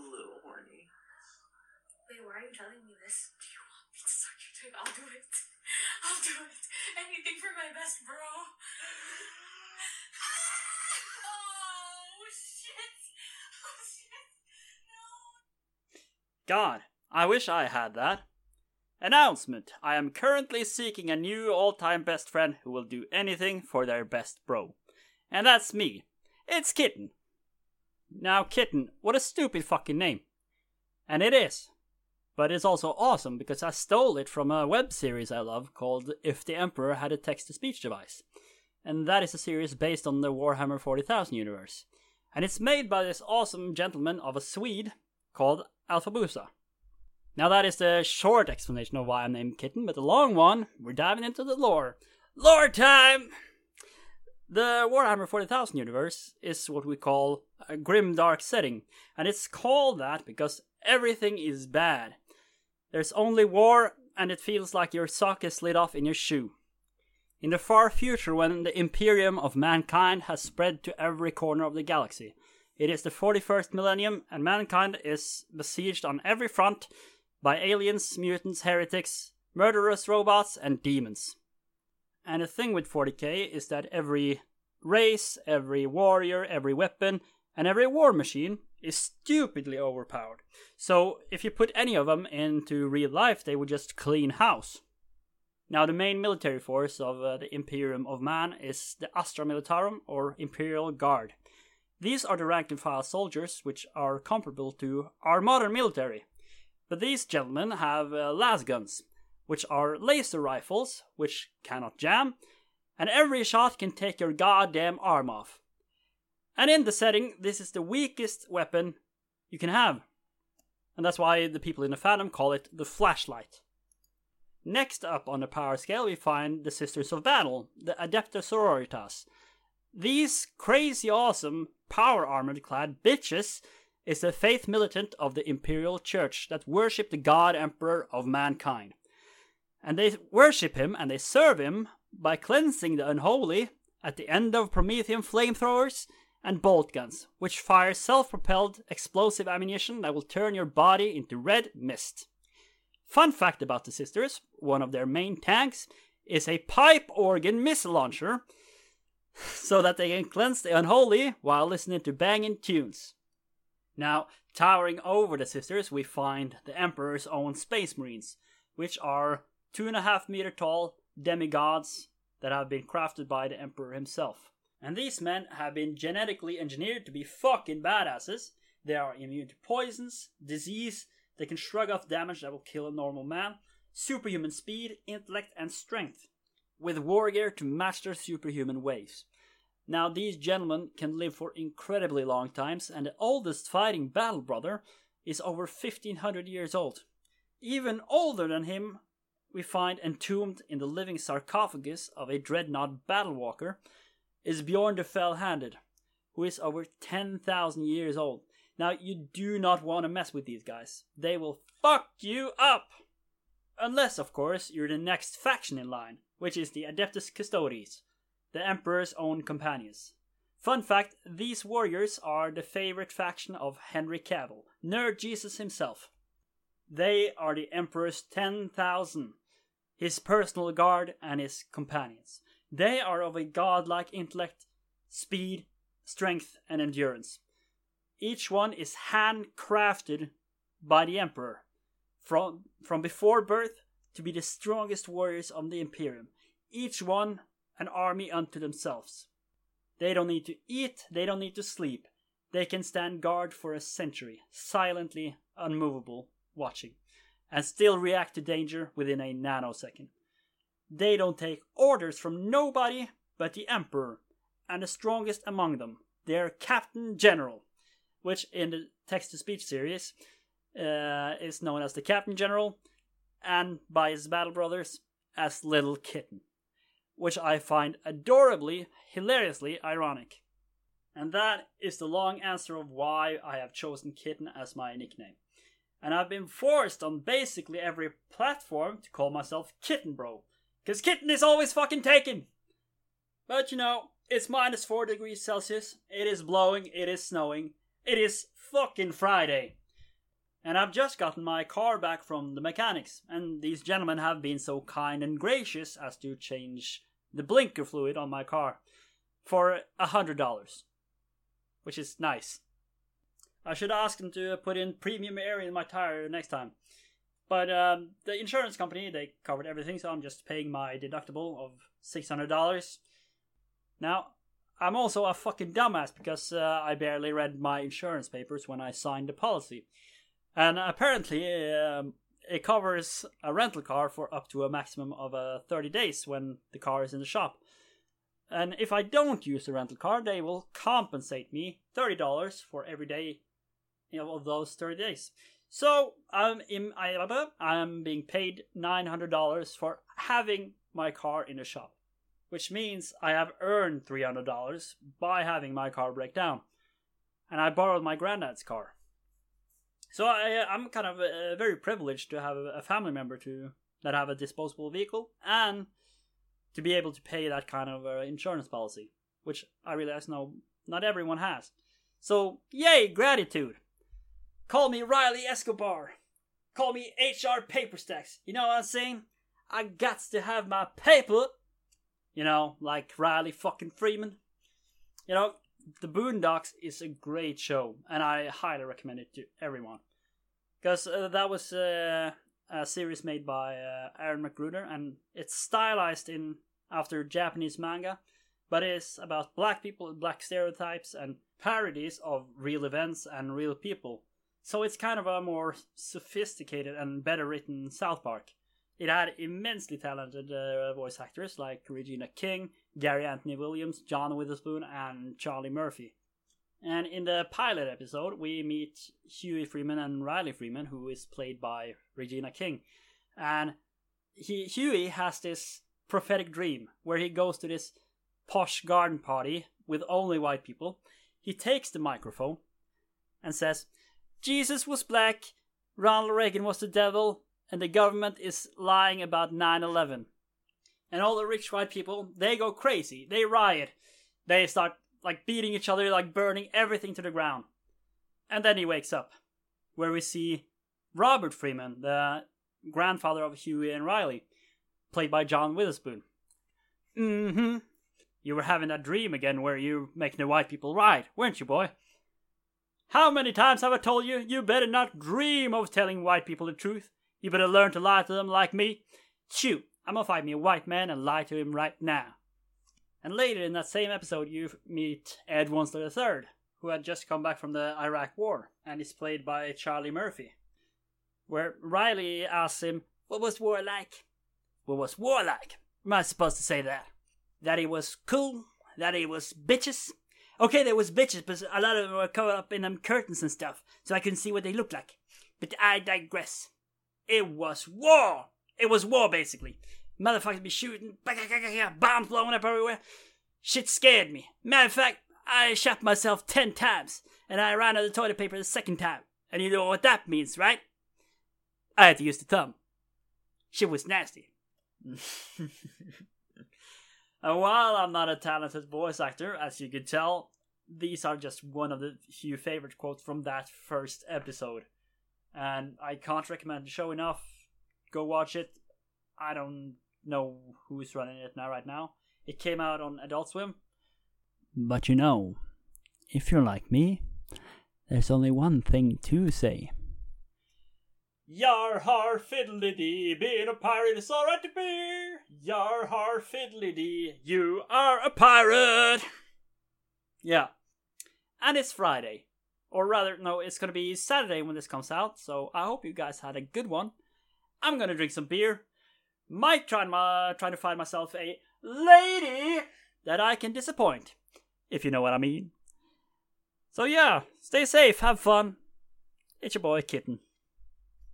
little horny. Wait, why are you telling me this? Do you want me to suck your dick? I'll do it. I'll do it. Anything for my best bro. oh shit! Oh shit! No. God, I wish I had that. Announcement I am currently seeking a new all time best friend who will do anything for their best bro. And that's me. It's Kitten. Now, Kitten, what a stupid fucking name. And it is. But it's also awesome because I stole it from a web series I love called If the Emperor Had a Text to Speech Device. And that is a series based on the Warhammer 40,000 universe. And it's made by this awesome gentleman of a Swede called Alfabusa. Now that is the short explanation of why I'm named Kitten, but the long one, we're diving into the lore. Lore time! The Warhammer 40,000 universe is what we call a grim dark setting, and it's called that because everything is bad. There's only war, and it feels like your sock is slid off in your shoe. In the far future, when the Imperium of mankind has spread to every corner of the galaxy, it is the 41st millennium, and mankind is besieged on every front by aliens, mutants, heretics, murderous robots, and demons. And the thing with 40k is that every race, every warrior, every weapon, and every war machine is stupidly overpowered. So if you put any of them into real life, they would just clean house. Now, the main military force of uh, the Imperium of Man is the Astra Militarum, or Imperial Guard. These are the rank and file soldiers, which are comparable to our modern military. But these gentlemen have uh, las guns, which are laser rifles, which cannot jam, and every shot can take your goddamn arm off. And in the setting, this is the weakest weapon you can have. And that's why the people in the fandom call it the flashlight. Next up on the power scale, we find the Sisters of Battle, the Adepta Sororitas. These crazy awesome, power armored clad bitches is the faith militant of the Imperial Church that worship the God Emperor of mankind. And they worship him and they serve him by cleansing the unholy at the end of Promethean flamethrowers and bolt guns, which fire self propelled explosive ammunition that will turn your body into red mist. Fun fact about the sisters one of their main tanks is a pipe organ missile launcher so that they can cleanse the unholy while listening to banging tunes. Now, towering over the sisters, we find the Emperor's own Space Marines, which are two and a half meter tall demigods that have been crafted by the Emperor himself. And these men have been genetically engineered to be fucking badasses. They are immune to poisons, disease, they can shrug off damage that will kill a normal man, superhuman speed, intellect, and strength, with war gear to match their superhuman waves. Now, these gentlemen can live for incredibly long times, and the oldest fighting battle brother is over 1500 years old. Even older than him, we find entombed in the living sarcophagus of a dreadnought battle walker, is Bjorn the Fell Handed, who is over 10,000 years old. Now, you do not want to mess with these guys. They will fuck you up! Unless, of course, you're the next faction in line, which is the Adeptus Custodes, the Emperor's own companions. Fun fact these warriors are the favorite faction of Henry Cavill, Nerd Jesus himself. They are the Emperor's 10,000, his personal guard and his companions. They are of a godlike intellect, speed, strength, and endurance. Each one is handcrafted by the Emperor from, from before birth to be the strongest warriors of the Imperium. Each one an army unto themselves. They don't need to eat, they don't need to sleep. They can stand guard for a century, silently unmovable, watching, and still react to danger within a nanosecond. They don't take orders from nobody but the Emperor, and the strongest among them, their Captain General, which in the text to speech series uh, is known as the Captain General, and by his battle brothers as Little Kitten which I find adorably, hilariously ironic. And that is the long answer of why I have chosen Kitten as my nickname. And I've been forced on basically every platform to call myself Kitten Bro, because Kitten is always fucking taken! But you know, it's minus 4 degrees Celsius, it is blowing, it is snowing, it is fucking Friday. And I've just gotten my car back from the mechanics, and these gentlemen have been so kind and gracious as to change the blinker fluid on my car for a hundred dollars, which is nice. I should ask them to put in premium air in my tire next time. But um, the insurance company they covered everything, so I'm just paying my deductible of six hundred dollars. Now I'm also a fucking dumbass because uh, I barely read my insurance papers when I signed the policy, and apparently um, it covers a rental car for up to a maximum of uh, 30 days when the car is in the shop. And if I don't use the rental car, they will compensate me $30 for every day of those 30 days. So I'm in, I, I'm being paid $900 for having my car in the shop, which means I have earned $300 by having my car break down. And I borrowed my granddad's car. So I, I'm kind of uh, very privileged to have a family member to that have a disposable vehicle and to be able to pay that kind of uh, insurance policy, which I realize no, not everyone has. So yay, gratitude. Call me Riley Escobar. Call me HR Paperstacks. You know what I'm saying? I got to have my paper. You know, like Riley fucking Freeman. You know, The Boondocks is a great show, and I highly recommend it to everyone. Because uh, that was uh, a series made by uh, Aaron McGruder, and it's stylized in after Japanese manga, but it's about black people, and black stereotypes, and parodies of real events and real people. So it's kind of a more sophisticated and better written South Park. It had immensely talented uh, voice actors like Regina King, Gary Anthony Williams, John Witherspoon, and Charlie Murphy. And in the pilot episode, we meet Huey Freeman and Riley Freeman, who is played by Regina King. And he, Huey has this prophetic dream where he goes to this posh garden party with only white people. He takes the microphone and says, Jesus was black, Ronald Reagan was the devil, and the government is lying about 9 11. And all the rich white people, they go crazy. They riot. They start like beating each other, like burning everything to the ground. And then he wakes up, where we see Robert Freeman, the grandfather of Huey and Riley, played by John Witherspoon. Mm hmm. You were having that dream again where you making the white people riot, weren't you, boy? How many times have I told you, you better not dream of telling white people the truth? You better learn to lie to them like me. Shoot, I'm gonna find me a white man and lie to him right now. And later in that same episode, you meet Ed Wuncler III, who had just come back from the Iraq War, and is played by Charlie Murphy. Where Riley asks him, What was war like? What was war like? Am I supposed to say that? That he was cool? That he was bitches? Okay, there was bitches, but a lot of them were covered up in them curtains and stuff, so I couldn't see what they looked like. But I digress. It was war. It was war, basically. Motherfuckers be shooting, bombs blowing up everywhere. Shit scared me. Matter of fact, I shot myself ten times, and I ran out of toilet paper the second time. And you know what that means, right? I had to use the thumb. Shit was nasty. And while I'm not a talented voice actor, as you could tell, these are just one of the few favorite quotes from that first episode. And I can't recommend the show enough. Go watch it. I don't know who's running it now right now. It came out on Adult Swim. But you know, if you're like me, there's only one thing to say. Yar har fiddly dee, being a pirate is alright to be. Yar har fiddly dee, you are a pirate. Yeah. And it's Friday. Or rather, no, it's gonna be Saturday when this comes out, so I hope you guys had a good one. I'm gonna drink some beer. Might try, my, try to find myself a lady that I can disappoint, if you know what I mean. So yeah, stay safe, have fun. It's your boy Kitten.